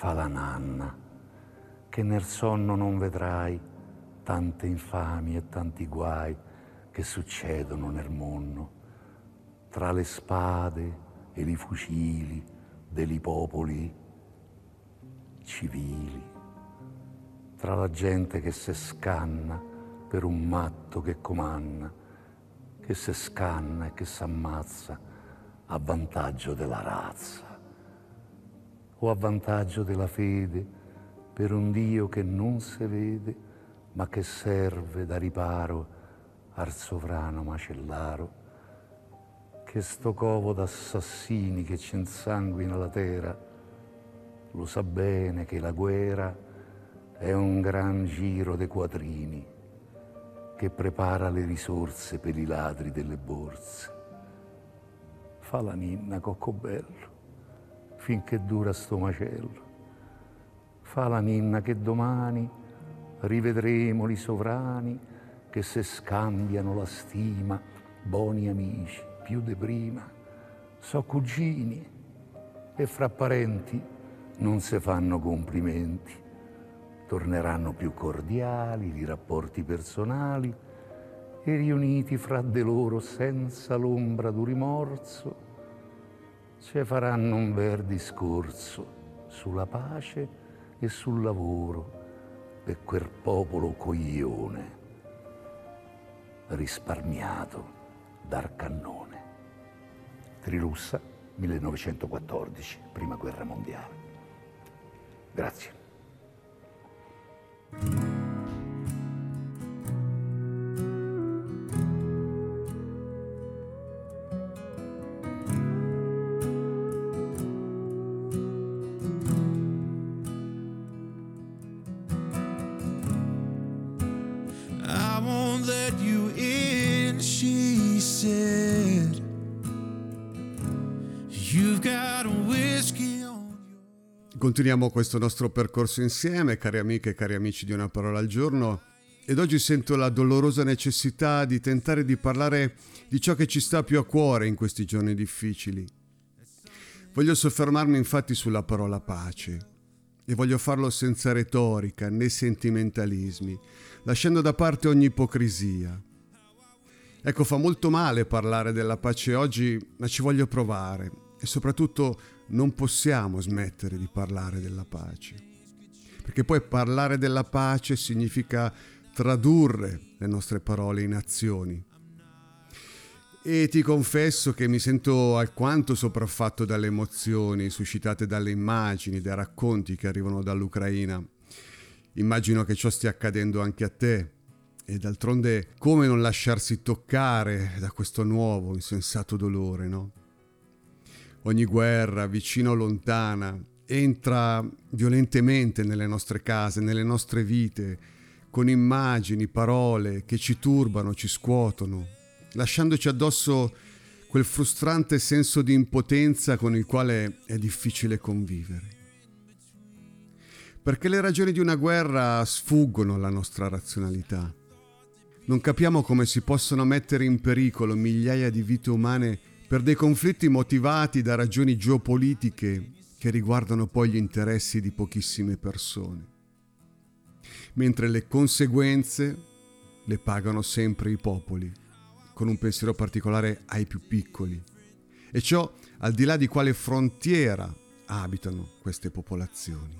fa la nanna, che nel sonno non vedrai tante infamie e tanti guai che succedono nel mondo, tra le spade e i fucili dei popoli civili, tra la gente che si scanna per un matto che comanna, che si scanna e che si ammazza a vantaggio della razza o a vantaggio della fede per un Dio che non si vede ma che serve da riparo al sovrano macellaro che sto covo d'assassini che ci insanguina la terra lo sa bene che la guerra è un gran giro de quadrini che prepara le risorse per i ladri delle borse. Fa la ninna coccobello finché dura sto macello. Fa la ninna che domani rivedremo i sovrani che se scambiano la stima, buoni amici, più di prima. So cugini e fra parenti non se fanno complimenti. Torneranno più cordiali i rapporti personali e riuniti fra de loro senza l'ombra d'un rimorso ci faranno un bel discorso sulla pace e sul lavoro per quel popolo coglione risparmiato dal cannone. Trilussa, 1914, Prima Guerra Mondiale. Grazie. Continuiamo questo nostro percorso insieme, cari amiche e cari amici di Una parola al giorno, ed oggi sento la dolorosa necessità di tentare di parlare di ciò che ci sta più a cuore in questi giorni difficili. Voglio soffermarmi infatti sulla parola pace e voglio farlo senza retorica né sentimentalismi, lasciando da parte ogni ipocrisia. Ecco, fa molto male parlare della pace oggi, ma ci voglio provare e soprattutto non possiamo smettere di parlare della pace. Perché poi parlare della pace significa tradurre le nostre parole in azioni. E ti confesso che mi sento alquanto sopraffatto dalle emozioni suscitate dalle immagini, dai racconti che arrivano dall'Ucraina. Immagino che ciò stia accadendo anche a te. E d'altronde come non lasciarsi toccare da questo nuovo, insensato dolore, no? Ogni guerra, vicina o lontana, entra violentemente nelle nostre case, nelle nostre vite, con immagini, parole che ci turbano, ci scuotono, lasciandoci addosso quel frustrante senso di impotenza con il quale è difficile convivere. Perché le ragioni di una guerra sfuggono alla nostra razionalità. Non capiamo come si possono mettere in pericolo migliaia di vite umane per dei conflitti motivati da ragioni geopolitiche che riguardano poi gli interessi di pochissime persone, mentre le conseguenze le pagano sempre i popoli, con un pensiero particolare ai più piccoli, e ciò al di là di quale frontiera abitano queste popolazioni.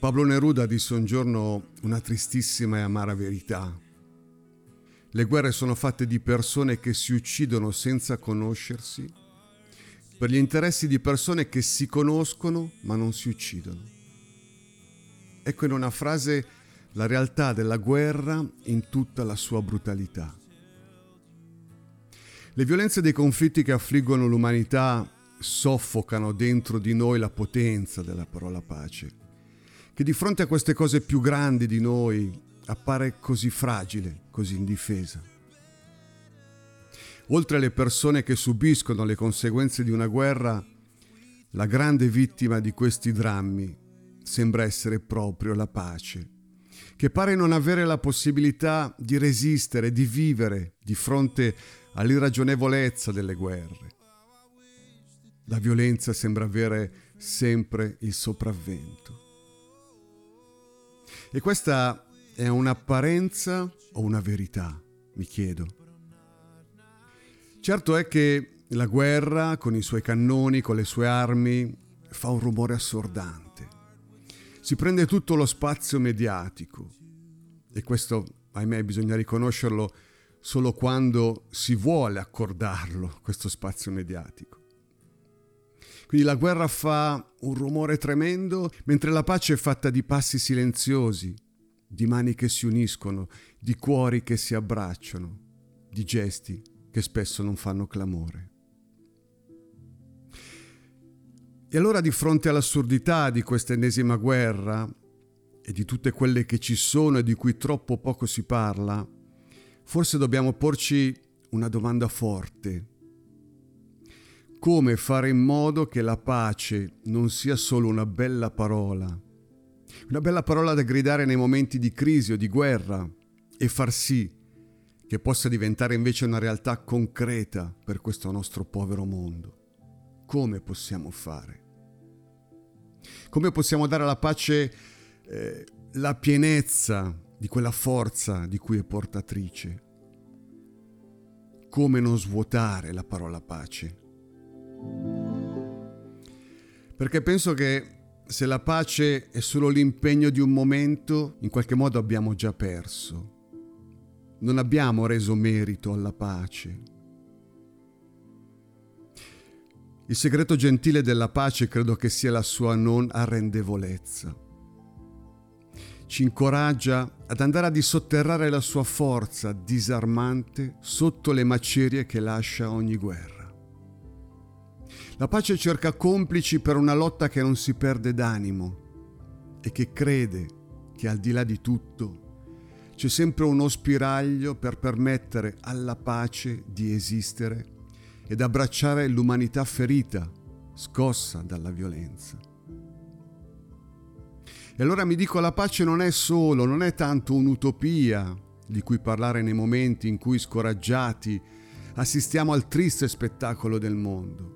Pablo Neruda disse un giorno una tristissima e amara verità le guerre sono fatte di persone che si uccidono senza conoscersi, per gli interessi di persone che si conoscono ma non si uccidono. Ecco in una frase la realtà della guerra in tutta la sua brutalità. Le violenze dei conflitti che affliggono l'umanità soffocano dentro di noi la potenza della parola pace, che di fronte a queste cose più grandi di noi, appare così fragile, così indifesa. Oltre alle persone che subiscono le conseguenze di una guerra, la grande vittima di questi drammi sembra essere proprio la pace, che pare non avere la possibilità di resistere, di vivere di fronte all'irragionevolezza delle guerre. La violenza sembra avere sempre il sopravvento. E questa è un'apparenza o una verità, mi chiedo. Certo è che la guerra, con i suoi cannoni, con le sue armi, fa un rumore assordante. Si prende tutto lo spazio mediatico. E questo, ahimè, bisogna riconoscerlo solo quando si vuole accordarlo, questo spazio mediatico. Quindi la guerra fa un rumore tremendo, mentre la pace è fatta di passi silenziosi, di mani che si uniscono, di cuori che si abbracciano, di gesti che spesso non fanno clamore. E allora di fronte all'assurdità di questa ennesima guerra e di tutte quelle che ci sono e di cui troppo poco si parla, forse dobbiamo porci una domanda forte. Come fare in modo che la pace non sia solo una bella parola, una bella parola da gridare nei momenti di crisi o di guerra e far sì che possa diventare invece una realtà concreta per questo nostro povero mondo? Come possiamo fare? Come possiamo dare alla pace eh, la pienezza di quella forza di cui è portatrice? Come non svuotare la parola pace? Perché penso che se la pace è solo l'impegno di un momento, in qualche modo abbiamo già perso. Non abbiamo reso merito alla pace. Il segreto gentile della pace credo che sia la sua non arrendevolezza. Ci incoraggia ad andare a dissotterrare la sua forza disarmante sotto le macerie che lascia ogni guerra. La pace cerca complici per una lotta che non si perde d'animo e che crede che al di là di tutto c'è sempre uno spiraglio per permettere alla pace di esistere ed abbracciare l'umanità ferita, scossa dalla violenza. E allora mi dico la pace non è solo, non è tanto un'utopia di cui parlare nei momenti in cui scoraggiati assistiamo al triste spettacolo del mondo.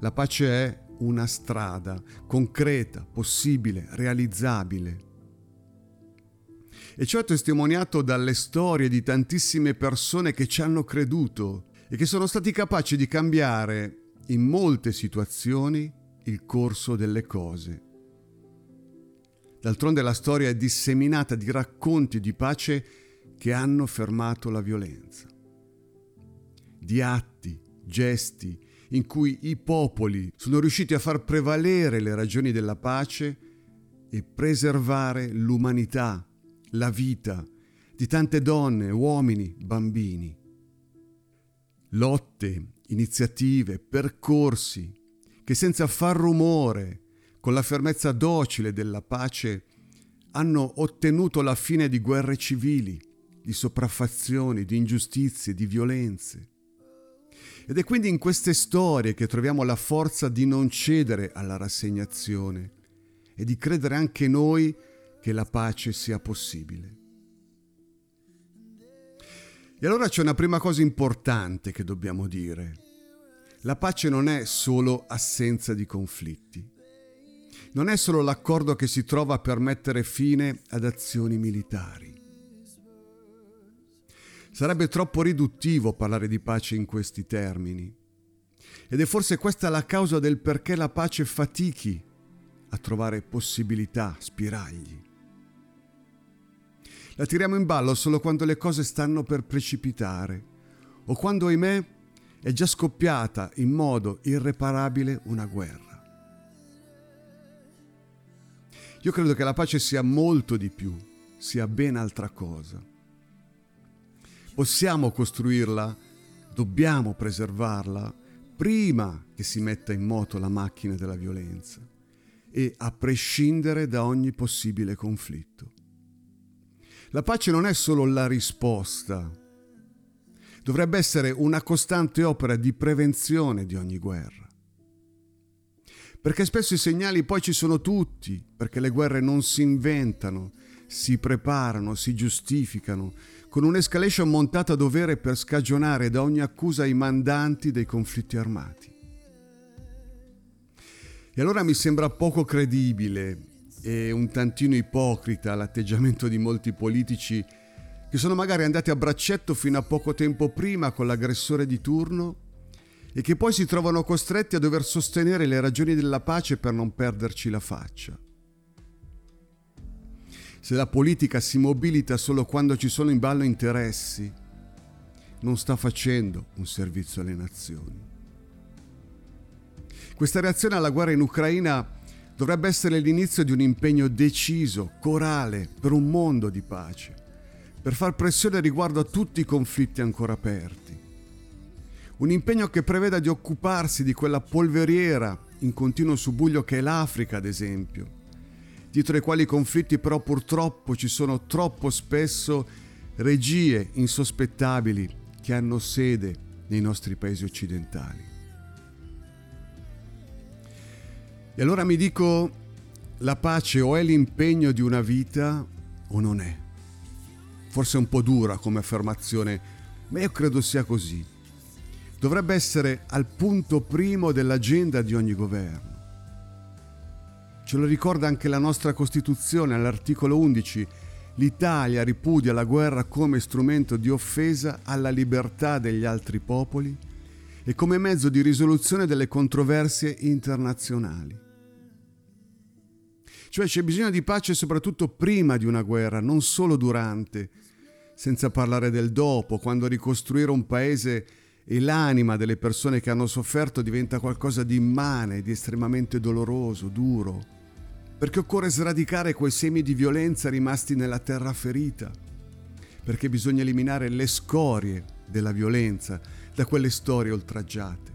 La pace è una strada concreta, possibile, realizzabile. E ciò è testimoniato dalle storie di tantissime persone che ci hanno creduto e che sono stati capaci di cambiare in molte situazioni il corso delle cose. D'altronde la storia è disseminata di racconti di pace che hanno fermato la violenza, di atti, gesti in cui i popoli sono riusciti a far prevalere le ragioni della pace e preservare l'umanità, la vita di tante donne, uomini, bambini lotte, iniziative, percorsi che senza far rumore, con la fermezza docile della pace, hanno ottenuto la fine di guerre civili, di sopraffazioni, di ingiustizie, di violenze. Ed è quindi in queste storie che troviamo la forza di non cedere alla rassegnazione e di credere anche noi che la pace sia possibile. E allora c'è una prima cosa importante che dobbiamo dire. La pace non è solo assenza di conflitti. Non è solo l'accordo che si trova per mettere fine ad azioni militari. Sarebbe troppo riduttivo parlare di pace in questi termini. Ed è forse questa la causa del perché la pace fatichi a trovare possibilità, spiragli. La tiriamo in ballo solo quando le cose stanno per precipitare o quando, ahimè, è già scoppiata in modo irreparabile una guerra. Io credo che la pace sia molto di più, sia ben altra cosa. Possiamo costruirla, dobbiamo preservarla prima che si metta in moto la macchina della violenza e a prescindere da ogni possibile conflitto. La pace non è solo la risposta, dovrebbe essere una costante opera di prevenzione di ogni guerra. Perché spesso i segnali poi ci sono tutti, perché le guerre non si inventano, si preparano, si giustificano, con un'escalation montata a dovere per scagionare da ogni accusa i mandanti dei conflitti armati. E allora mi sembra poco credibile e un tantino ipocrita l'atteggiamento di molti politici che sono magari andati a braccetto fino a poco tempo prima con l'aggressore di turno e che poi si trovano costretti a dover sostenere le ragioni della pace per non perderci la faccia. Se la politica si mobilita solo quando ci sono in ballo interessi, non sta facendo un servizio alle nazioni. Questa reazione alla guerra in Ucraina dovrebbe essere l'inizio di un impegno deciso, corale, per un mondo di pace, per far pressione riguardo a tutti i conflitti ancora aperti. Un impegno che preveda di occuparsi di quella polveriera in continuo subbuglio che è l'Africa, ad esempio, dietro ai quali i conflitti però purtroppo ci sono troppo spesso regie insospettabili che hanno sede nei nostri paesi occidentali. E allora mi dico, la pace o è l'impegno di una vita o non è. Forse è un po' dura come affermazione, ma io credo sia così. Dovrebbe essere al punto primo dell'agenda di ogni governo. Ce lo ricorda anche la nostra Costituzione all'articolo 11. L'Italia ripudia la guerra come strumento di offesa alla libertà degli altri popoli e come mezzo di risoluzione delle controversie internazionali. Cioè c'è bisogno di pace soprattutto prima di una guerra, non solo durante, senza parlare del dopo, quando ricostruire un paese e l'anima delle persone che hanno sofferto diventa qualcosa di immane, di estremamente doloroso, duro. Perché occorre sradicare quei semi di violenza rimasti nella terra ferita. Perché bisogna eliminare le scorie della violenza da quelle storie oltraggiate.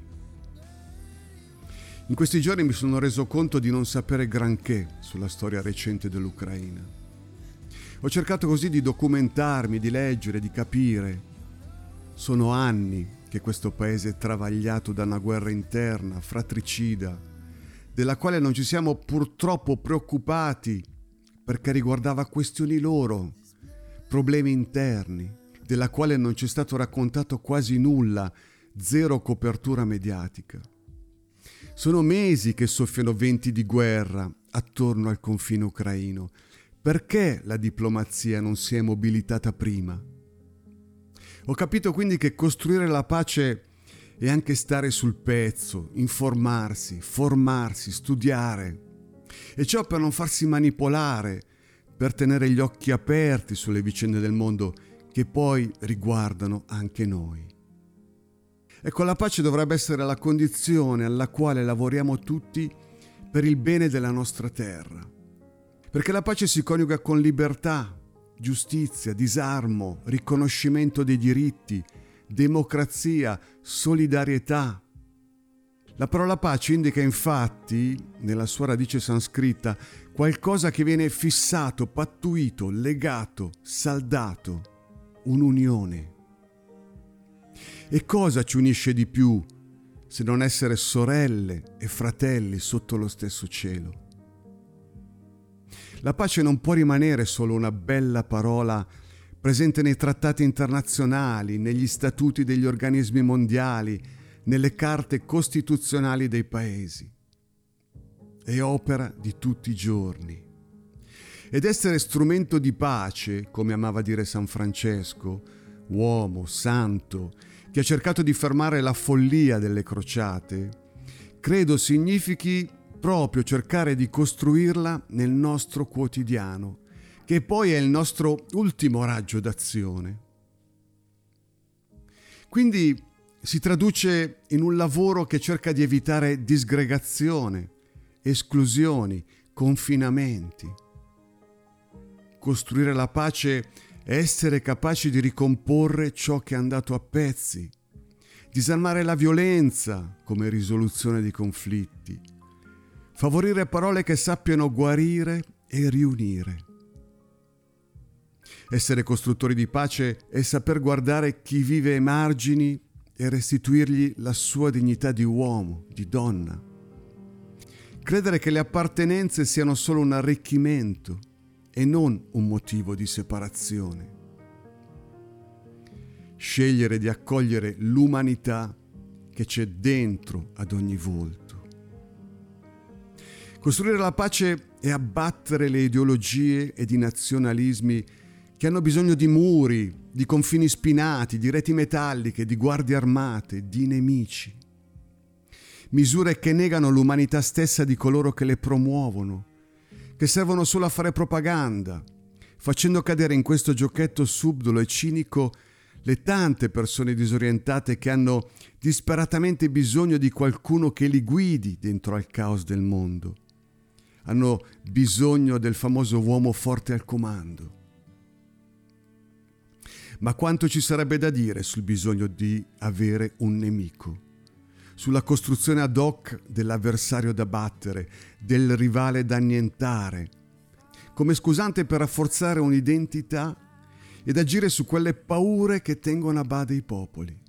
In questi giorni mi sono reso conto di non sapere granché sulla storia recente dell'Ucraina. Ho cercato così di documentarmi, di leggere, di capire. Sono anni che questo paese è travagliato da una guerra interna, fratricida, della quale non ci siamo purtroppo preoccupati perché riguardava questioni loro, problemi interni, della quale non ci è stato raccontato quasi nulla, zero copertura mediatica. Sono mesi che soffiano venti di guerra attorno al confine ucraino. Perché la diplomazia non si è mobilitata prima? Ho capito quindi che costruire la pace è anche stare sul pezzo, informarsi, formarsi, studiare. E ciò per non farsi manipolare, per tenere gli occhi aperti sulle vicende del mondo che poi riguardano anche noi. Ecco, la pace dovrebbe essere la condizione alla quale lavoriamo tutti per il bene della nostra terra. Perché la pace si coniuga con libertà, giustizia, disarmo, riconoscimento dei diritti, democrazia, solidarietà. La parola pace indica infatti, nella sua radice sanscrita, qualcosa che viene fissato, pattuito, legato, saldato, un'unione. E cosa ci unisce di più se non essere sorelle e fratelli sotto lo stesso cielo? La pace non può rimanere solo una bella parola presente nei trattati internazionali, negli statuti degli organismi mondiali, nelle carte costituzionali dei paesi. È opera di tutti i giorni. Ed essere strumento di pace, come amava dire San Francesco, uomo, santo, che ha cercato di fermare la follia delle crociate, credo significhi proprio cercare di costruirla nel nostro quotidiano, che poi è il nostro ultimo raggio d'azione. Quindi si traduce in un lavoro che cerca di evitare disgregazione, esclusioni, confinamenti. Costruire la pace essere capaci di ricomporre ciò che è andato a pezzi, disarmare la violenza come risoluzione di conflitti, favorire parole che sappiano guarire e riunire. Essere costruttori di pace è saper guardare chi vive ai margini e restituirgli la sua dignità di uomo, di donna. Credere che le appartenenze siano solo un arricchimento e non un motivo di separazione. Scegliere di accogliere l'umanità che c'è dentro ad ogni volto. Costruire la pace è abbattere le ideologie ed i nazionalismi che hanno bisogno di muri, di confini spinati, di reti metalliche, di guardie armate, di nemici. Misure che negano l'umanità stessa di coloro che le promuovono, che servono solo a fare propaganda, facendo cadere in questo giochetto subdolo e cinico le tante persone disorientate che hanno disperatamente bisogno di qualcuno che li guidi dentro al caos del mondo hanno bisogno del famoso uomo forte al comando. Ma quanto ci sarebbe da dire sul bisogno di avere un nemico, sulla costruzione ad hoc dell'avversario da battere, del rivale da annientare, come scusante per rafforzare un'identità ed agire su quelle paure che tengono a bada i popoli.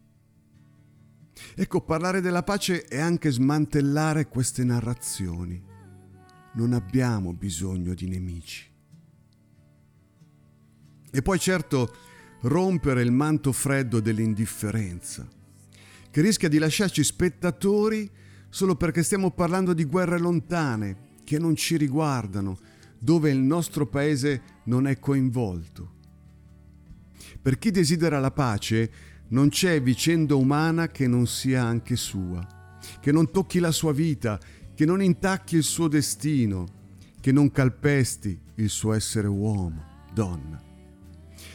Ecco, parlare della pace è anche smantellare queste narrazioni non abbiamo bisogno di nemici. E poi certo rompere il manto freddo dell'indifferenza, che rischia di lasciarci spettatori solo perché stiamo parlando di guerre lontane, che non ci riguardano, dove il nostro paese non è coinvolto. Per chi desidera la pace non c'è vicenda umana che non sia anche sua, che non tocchi la sua vita, che non intacchi il suo destino, che non calpesti il suo essere uomo, donna.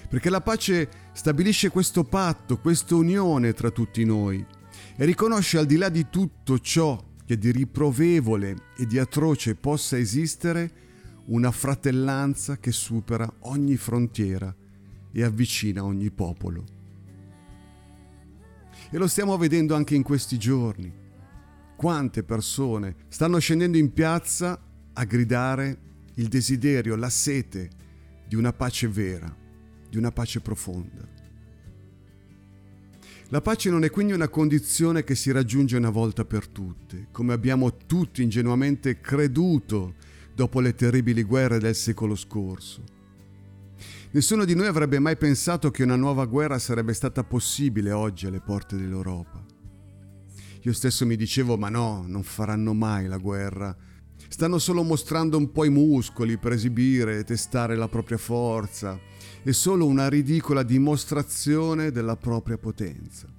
Perché la pace stabilisce questo patto, questa unione tra tutti noi e riconosce al di là di tutto ciò che di riprovevole e di atroce possa esistere una fratellanza che supera ogni frontiera e avvicina ogni popolo. E lo stiamo vedendo anche in questi giorni quante persone stanno scendendo in piazza a gridare il desiderio, la sete di una pace vera, di una pace profonda. La pace non è quindi una condizione che si raggiunge una volta per tutte, come abbiamo tutti ingenuamente creduto dopo le terribili guerre del secolo scorso. Nessuno di noi avrebbe mai pensato che una nuova guerra sarebbe stata possibile oggi alle porte dell'Europa. Io stesso mi dicevo, ma no, non faranno mai la guerra. Stanno solo mostrando un po' i muscoli per esibire e testare la propria forza. È solo una ridicola dimostrazione della propria potenza.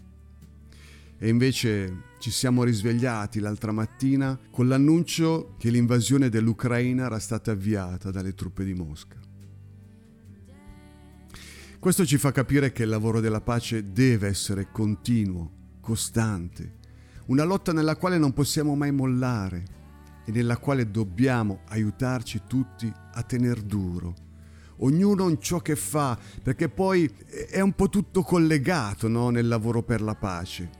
E invece ci siamo risvegliati l'altra mattina con l'annuncio che l'invasione dell'Ucraina era stata avviata dalle truppe di Mosca. Questo ci fa capire che il lavoro della pace deve essere continuo, costante, una lotta nella quale non possiamo mai mollare e nella quale dobbiamo aiutarci tutti a tener duro. Ognuno in ciò che fa, perché poi è un po' tutto collegato no? nel lavoro per la pace.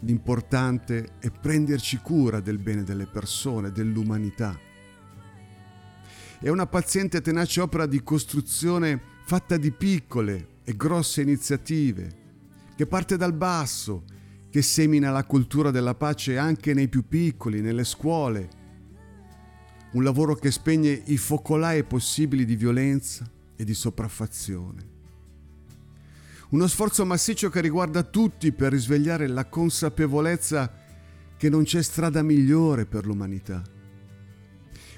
L'importante è prenderci cura del bene delle persone, dell'umanità. È una paziente e tenace opera di costruzione fatta di piccole e grosse iniziative, che parte dal basso che semina la cultura della pace anche nei più piccoli, nelle scuole. Un lavoro che spegne i focolai possibili di violenza e di sopraffazione. Uno sforzo massiccio che riguarda tutti per risvegliare la consapevolezza che non c'è strada migliore per l'umanità.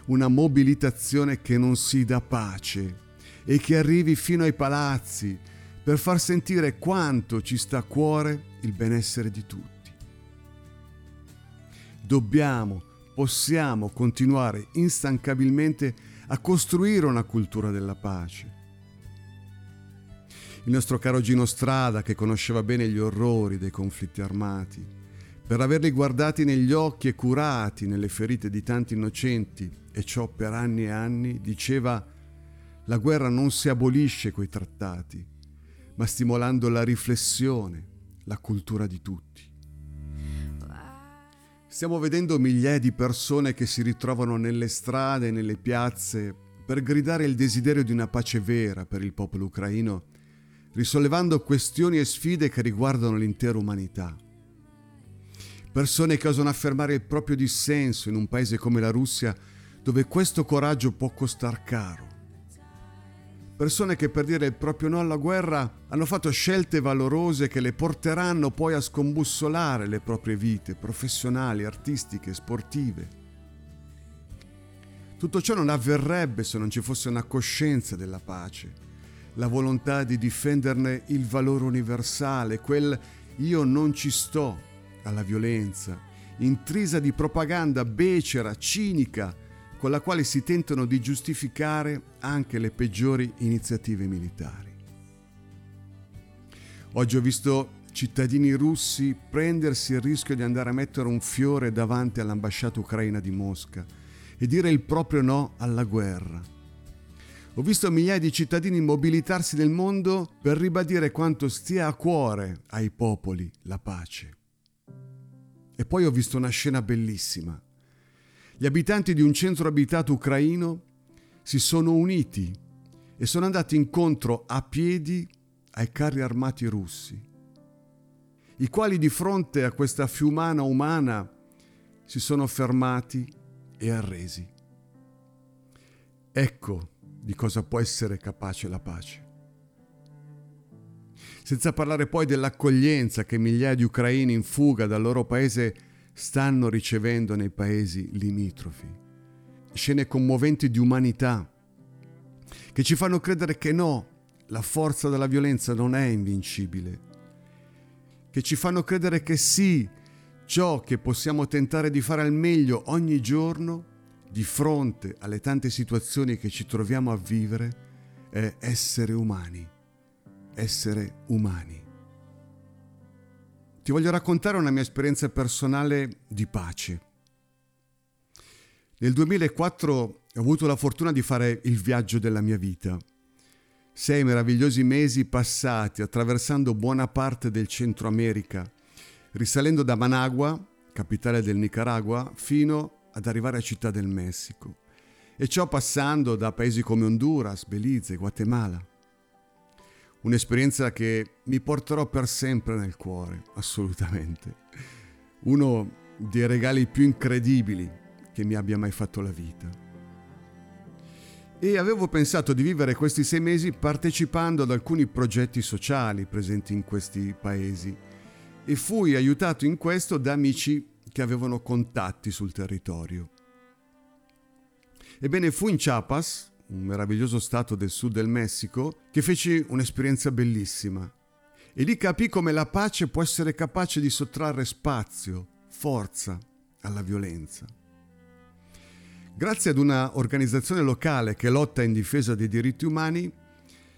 Una mobilitazione che non si dà pace e che arrivi fino ai palazzi, per far sentire quanto ci sta a cuore il benessere di tutti. Dobbiamo, possiamo continuare instancabilmente a costruire una cultura della pace. Il nostro caro Gino Strada, che conosceva bene gli orrori dei conflitti armati, per averli guardati negli occhi e curati nelle ferite di tanti innocenti, e ciò per anni e anni, diceva la guerra non si abolisce coi trattati, ma stimolando la riflessione, la cultura di tutti. Stiamo vedendo migliaia di persone che si ritrovano nelle strade nelle piazze per gridare il desiderio di una pace vera per il popolo ucraino, risollevando questioni e sfide che riguardano l'intera umanità. Persone che osano affermare il proprio dissenso in un paese come la Russia, dove questo coraggio può costar caro persone che per dire il proprio no alla guerra hanno fatto scelte valorose che le porteranno poi a scombussolare le proprie vite professionali, artistiche, sportive. Tutto ciò non avverrebbe se non ci fosse una coscienza della pace, la volontà di difenderne il valore universale, quel io non ci sto alla violenza, intrisa di propaganda becera, cinica, con la quale si tentano di giustificare anche le peggiori iniziative militari. Oggi ho visto cittadini russi prendersi il rischio di andare a mettere un fiore davanti all'ambasciata ucraina di Mosca e dire il proprio no alla guerra. Ho visto migliaia di cittadini mobilitarsi nel mondo per ribadire quanto stia a cuore ai popoli la pace. E poi ho visto una scena bellissima. Gli abitanti di un centro abitato ucraino si sono uniti e sono andati incontro a piedi ai carri armati russi, i quali di fronte a questa fiumana umana si sono fermati e arresi. Ecco di cosa può essere capace la pace. Senza parlare poi dell'accoglienza che migliaia di ucraini in fuga dal loro paese stanno ricevendo nei paesi limitrofi. Scene commoventi di umanità che ci fanno credere che no, la forza della violenza non è invincibile, che ci fanno credere che sì, ciò che possiamo tentare di fare al meglio ogni giorno, di fronte alle tante situazioni che ci troviamo a vivere, è essere umani, essere umani. Ti voglio raccontare una mia esperienza personale di pace. Nel 2004 ho avuto la fortuna di fare il viaggio della mia vita. Sei meravigliosi mesi passati attraversando buona parte del Centro America, risalendo da Managua, capitale del Nicaragua, fino ad arrivare a Città del Messico. E ciò passando da paesi come Honduras, Belize, Guatemala un'esperienza che mi porterò per sempre nel cuore, assolutamente. Uno dei regali più incredibili che mi abbia mai fatto la vita. E avevo pensato di vivere questi sei mesi partecipando ad alcuni progetti sociali presenti in questi paesi e fui aiutato in questo da amici che avevano contatti sul territorio. Ebbene, fu in Chiapas, un meraviglioso stato del sud del Messico, che feci un'esperienza bellissima. E lì capì come la pace può essere capace di sottrarre spazio, forza alla violenza. Grazie ad una organizzazione locale che lotta in difesa dei diritti umani,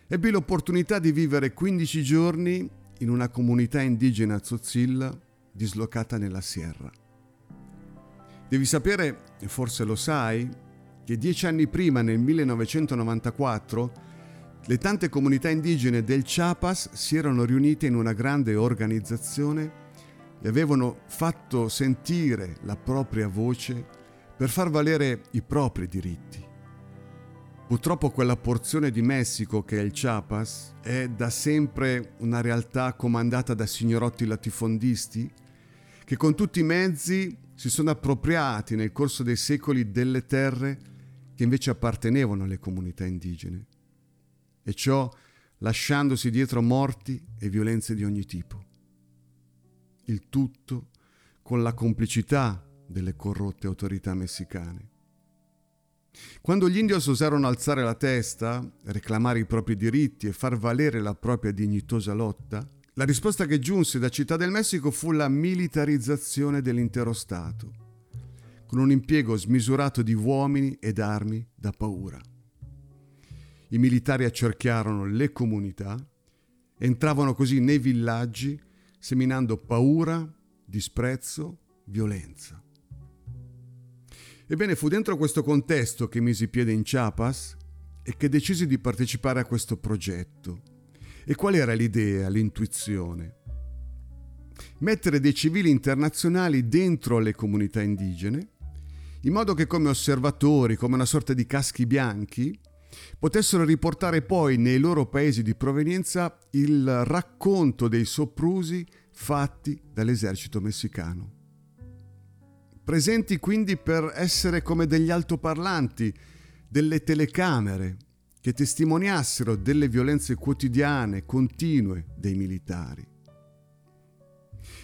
ebbi l'opportunità di vivere 15 giorni in una comunità indigena Tzotzil dislocata nella Sierra. Devi sapere, e forse lo sai, che dieci anni prima, nel 1994, le tante comunità indigene del Chiapas si erano riunite in una grande organizzazione e avevano fatto sentire la propria voce per far valere i propri diritti. Purtroppo quella porzione di Messico che è il Chiapas è da sempre una realtà comandata da signorotti latifondisti che con tutti i mezzi si sono appropriati nel corso dei secoli delle terre che invece appartenevano alle comunità indigene, e ciò lasciandosi dietro morti e violenze di ogni tipo. Il tutto con la complicità delle corrotte autorità messicane. Quando gli indios osarono alzare la testa, reclamare i propri diritti e far valere la propria dignitosa lotta, la risposta che giunse da Città del Messico fu la militarizzazione dell'intero Stato con un impiego smisurato di uomini ed armi da paura. I militari accerchiarono le comunità, entravano così nei villaggi, seminando paura, disprezzo, violenza. Ebbene, fu dentro questo contesto che misi piede in Chiapas e che decisi di partecipare a questo progetto. E qual era l'idea, l'intuizione? Mettere dei civili internazionali dentro le comunità indigene in modo che come osservatori, come una sorta di caschi bianchi, potessero riportare poi nei loro paesi di provenienza il racconto dei soprusi fatti dall'esercito messicano. Presenti quindi per essere come degli altoparlanti, delle telecamere che testimoniassero delle violenze quotidiane, continue dei militari.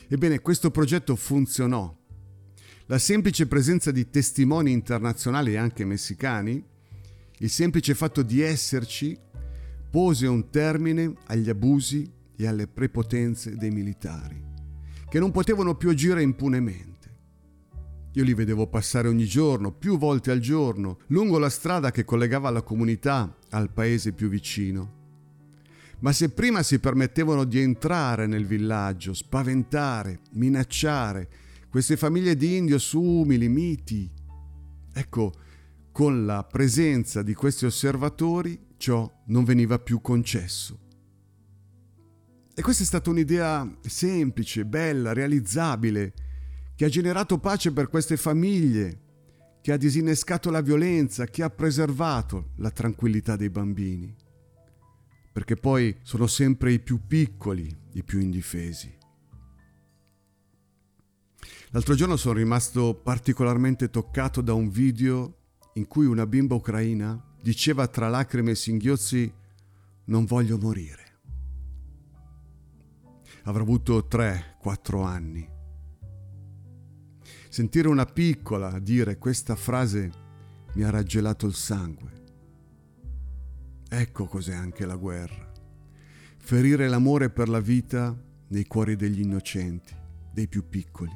Ebbene, questo progetto funzionò La semplice presenza di testimoni internazionali e anche messicani, il semplice fatto di esserci, pose un termine agli abusi e alle prepotenze dei militari, che non potevano più agire impunemente. Io li vedevo passare ogni giorno, più volte al giorno, lungo la strada che collegava la comunità al paese più vicino. Ma se prima si permettevano di entrare nel villaggio, spaventare, minacciare queste famiglie di indios umili, miti, ecco, con la presenza di questi osservatori ciò non veniva più concesso. E questa è stata un'idea semplice, bella, realizzabile, che ha generato pace per queste famiglie, che ha disinnescato la violenza, che ha preservato la tranquillità dei bambini. Perché poi sono sempre i più piccoli, i più indifesi. L'altro giorno sono rimasto particolarmente toccato da un video in cui una bimba ucraina diceva tra lacrime e singhiozzi non voglio morire. Avrà avuto 3-4 anni Sentire una piccola dire questa frase mi ha raggelato il sangue. Ecco cos'è anche la guerra. Ferire l'amore per la vita nei cuori degli innocenti, dei più piccoli.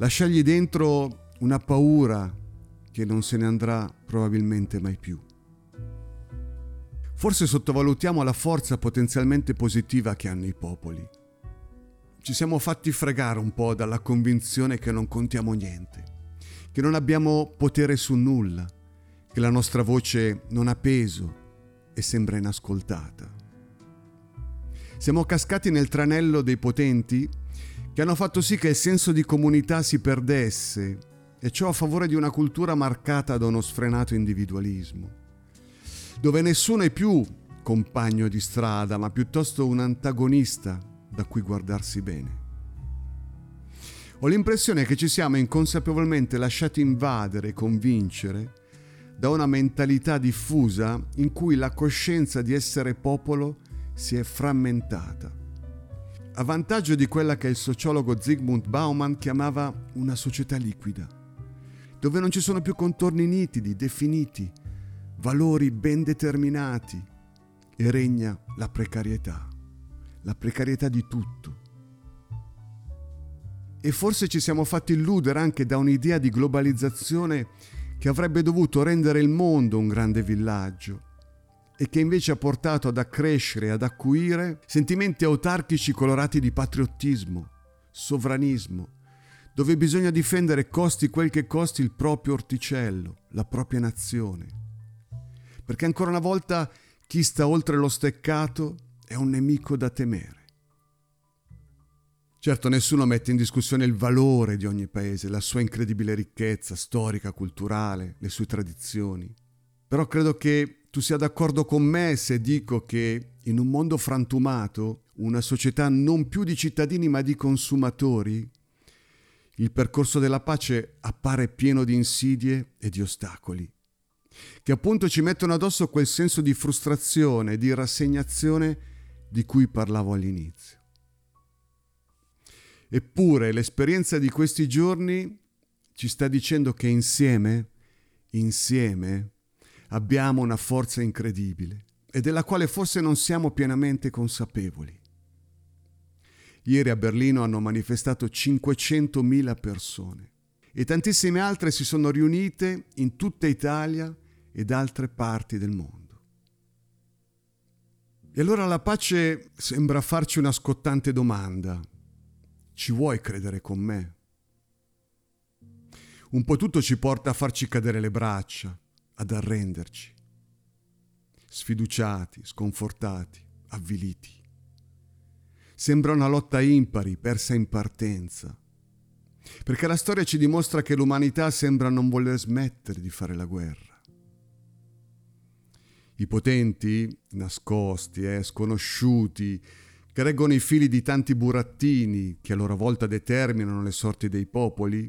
Lasciargli dentro una paura che non se ne andrà probabilmente mai più. Forse sottovalutiamo la forza potenzialmente positiva che hanno i popoli ci siamo fatti fregare un po' dalla convinzione che non contiamo niente, che non abbiamo potere su nulla, che la nostra voce non ha peso e sembra inascoltata. Siamo cascati nel tranello dei potenti che hanno fatto sì che il senso di comunità si perdesse e ciò a favore di una cultura marcata da uno sfrenato individualismo, dove nessuno è più compagno di strada, ma piuttosto un antagonista da cui guardarsi bene. Ho l'impressione che ci siamo inconsapevolmente lasciati invadere e convincere da una mentalità diffusa in cui la coscienza di essere popolo si è frammentata, a vantaggio di quella che il sociologo Zygmunt Bauman chiamava una società liquida, dove non ci sono più contorni nitidi, definiti, valori ben determinati e regna la precarietà la precarietà di tutto. E forse ci siamo fatti illudere anche da un'idea di globalizzazione che avrebbe dovuto rendere il mondo un grande villaggio e che invece ha portato ad accrescere e ad acuire sentimenti autarchici colorati di patriottismo, sovranismo, dove bisogna difendere costi quel che costi il proprio orticello, la propria nazione. Perché ancora una volta chi sta oltre lo steccato è un nemico da temere. Certo, nessuno mette in discussione il valore di ogni paese, la sua incredibile ricchezza storica, culturale, le sue tradizioni. Però credo che tu sia d'accordo con me se dico che in un mondo frantumato, una società non più di cittadini ma di consumatori, il percorso della pace appare pieno di insidie e di ostacoli, che appunto ci mettono addosso quel senso di frustrazione, di rassegnazione di cui parlavo all'inizio. Eppure l'esperienza di questi giorni ci sta dicendo che insieme, insieme, abbiamo una forza incredibile e della quale forse non siamo pienamente consapevoli. Ieri a Berlino hanno manifestato 500.000 persone e tantissime altre si sono riunite in tutta Italia ed altre parti del mondo. E allora la pace sembra farci una scottante domanda. Ci vuoi credere con me? Un po' tutto ci porta a farci cadere le braccia, ad arrenderci. Sfiduciati, sconfortati, avviliti. Sembra una lotta impari, persa in partenza. Perché la storia ci dimostra che l'umanità sembra non voler smettere di fare la guerra. I potenti, nascosti, eh, sconosciuti, che reggono i fili di tanti burattini che a loro volta determinano le sorti dei popoli,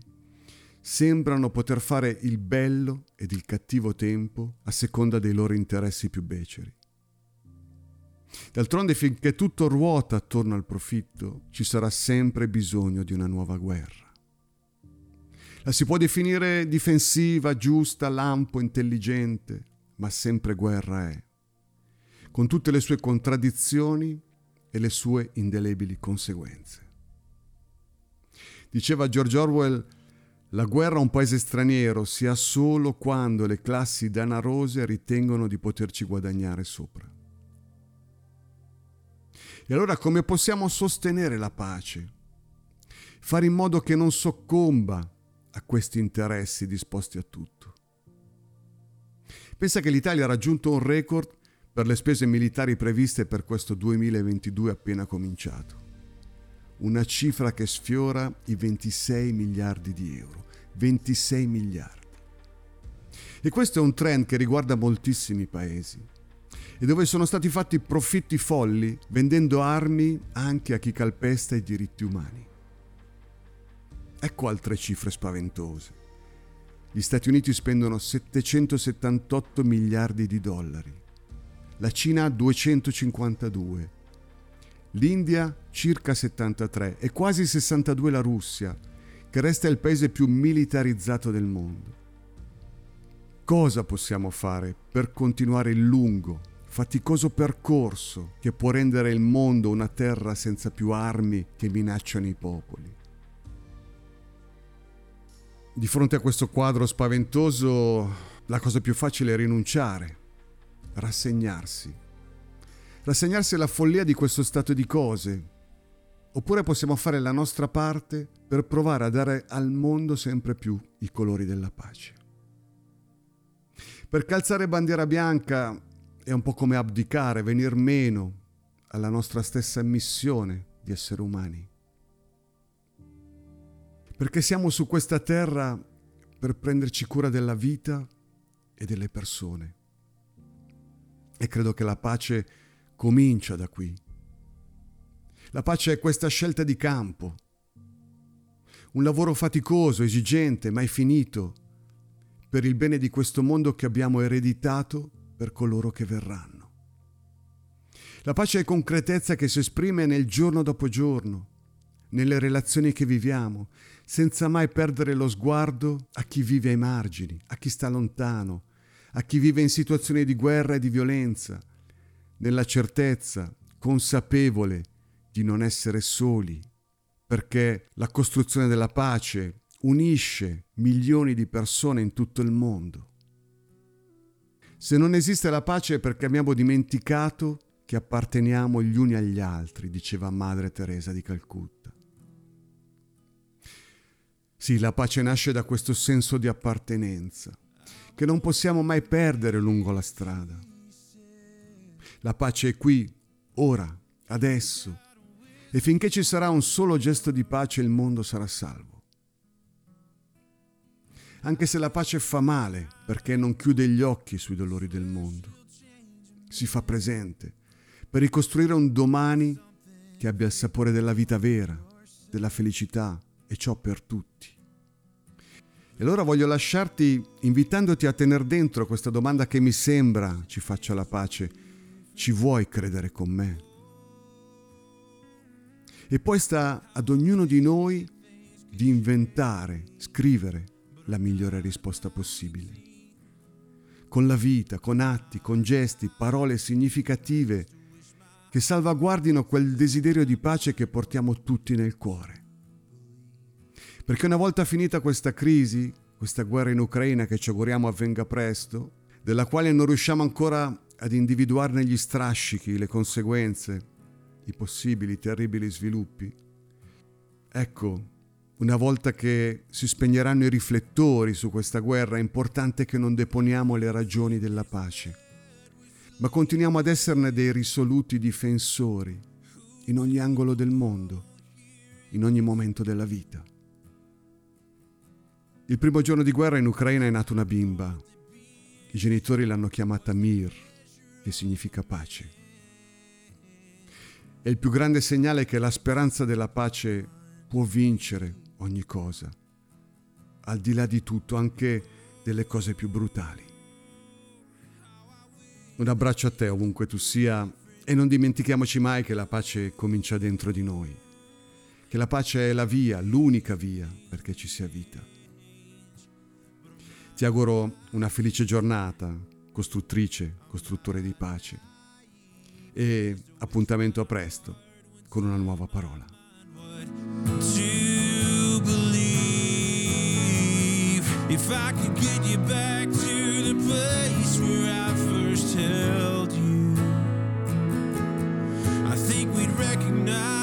sembrano poter fare il bello ed il cattivo tempo a seconda dei loro interessi più beceri. D'altronde finché tutto ruota attorno al profitto, ci sarà sempre bisogno di una nuova guerra. La si può definire difensiva, giusta, lampo, intelligente, ma sempre guerra è, con tutte le sue contraddizioni e le sue indelebili conseguenze. Diceva George Orwell, la guerra a un paese straniero si ha solo quando le classi danarose ritengono di poterci guadagnare sopra. E allora come possiamo sostenere la pace? Fare in modo che non soccomba a questi interessi disposti a tutto. Pensa che l'Italia ha raggiunto un record per le spese militari previste per questo 2022 appena cominciato. Una cifra che sfiora i 26 miliardi di euro. 26 miliardi. E questo è un trend che riguarda moltissimi paesi e dove sono stati fatti profitti folli vendendo armi anche a chi calpesta i diritti umani. Ecco altre cifre spaventose. Gli Stati Uniti spendono 778 miliardi di dollari, la Cina 252, l'India circa 73 e quasi 62 la Russia, che resta il paese più militarizzato del mondo. Cosa possiamo fare per continuare il lungo, faticoso percorso che può rendere il mondo una terra senza più armi che minacciano i popoli? Di fronte a questo quadro spaventoso, la cosa più facile è rinunciare, rassegnarsi. Rassegnarsi alla follia di questo stato di cose. Oppure possiamo fare la nostra parte per provare a dare al mondo sempre più i colori della pace. Per calzare bandiera bianca è un po' come abdicare, venir meno alla nostra stessa missione di essere umani perché siamo su questa terra per prenderci cura della vita e delle persone. E credo che la pace comincia da qui. La pace è questa scelta di campo, un lavoro faticoso, esigente, mai finito, per il bene di questo mondo che abbiamo ereditato per coloro che verranno. La pace è concretezza che si esprime nel giorno dopo giorno, nelle relazioni che viviamo, senza mai perdere lo sguardo a chi vive ai margini, a chi sta lontano, a chi vive in situazioni di guerra e di violenza, nella certezza, consapevole di non essere soli, perché la costruzione della pace unisce milioni di persone in tutto il mondo. Se non esiste la pace è perché abbiamo dimenticato che apparteniamo gli uni agli altri, diceva Madre Teresa di Calcutta. Sì, la pace nasce da questo senso di appartenenza, che non possiamo mai perdere lungo la strada. La pace è qui, ora, adesso, e finché ci sarà un solo gesto di pace il mondo sarà salvo. Anche se la pace fa male, perché non chiude gli occhi sui dolori del mondo, si fa presente per ricostruire un domani che abbia il sapore della vita vera, della felicità, e ciò per tutti. E allora voglio lasciarti invitandoti a tenere dentro questa domanda che mi sembra ci faccia la pace. Ci vuoi credere con me? E poi sta ad ognuno di noi di inventare, scrivere la migliore risposta possibile. Con la vita, con atti, con gesti, parole significative che salvaguardino quel desiderio di pace che portiamo tutti nel cuore. Perché una volta finita questa crisi, questa guerra in Ucraina che ci auguriamo avvenga presto, della quale non riusciamo ancora ad individuarne gli strascichi, le conseguenze, i possibili terribili sviluppi, ecco, una volta che si spegneranno i riflettori su questa guerra, è importante che non deponiamo le ragioni della pace, ma continuiamo ad esserne dei risoluti difensori in ogni angolo del mondo, in ogni momento della vita. Il primo giorno di guerra in Ucraina è nata una bimba. I genitori l'hanno chiamata Mir, che significa pace. E il più grande segnale che la speranza della pace può vincere ogni cosa, al di là di tutto, anche delle cose più brutali. Un abbraccio a te ovunque tu sia e non dimentichiamoci mai che la pace comincia dentro di noi, che la pace è la via, l'unica via perché ci sia vita. Ti auguro una felice giornata, costruttrice, costruttore di pace. E appuntamento a presto con una nuova parola. If I could get you back to the place where I first held you, I think we'd recognize.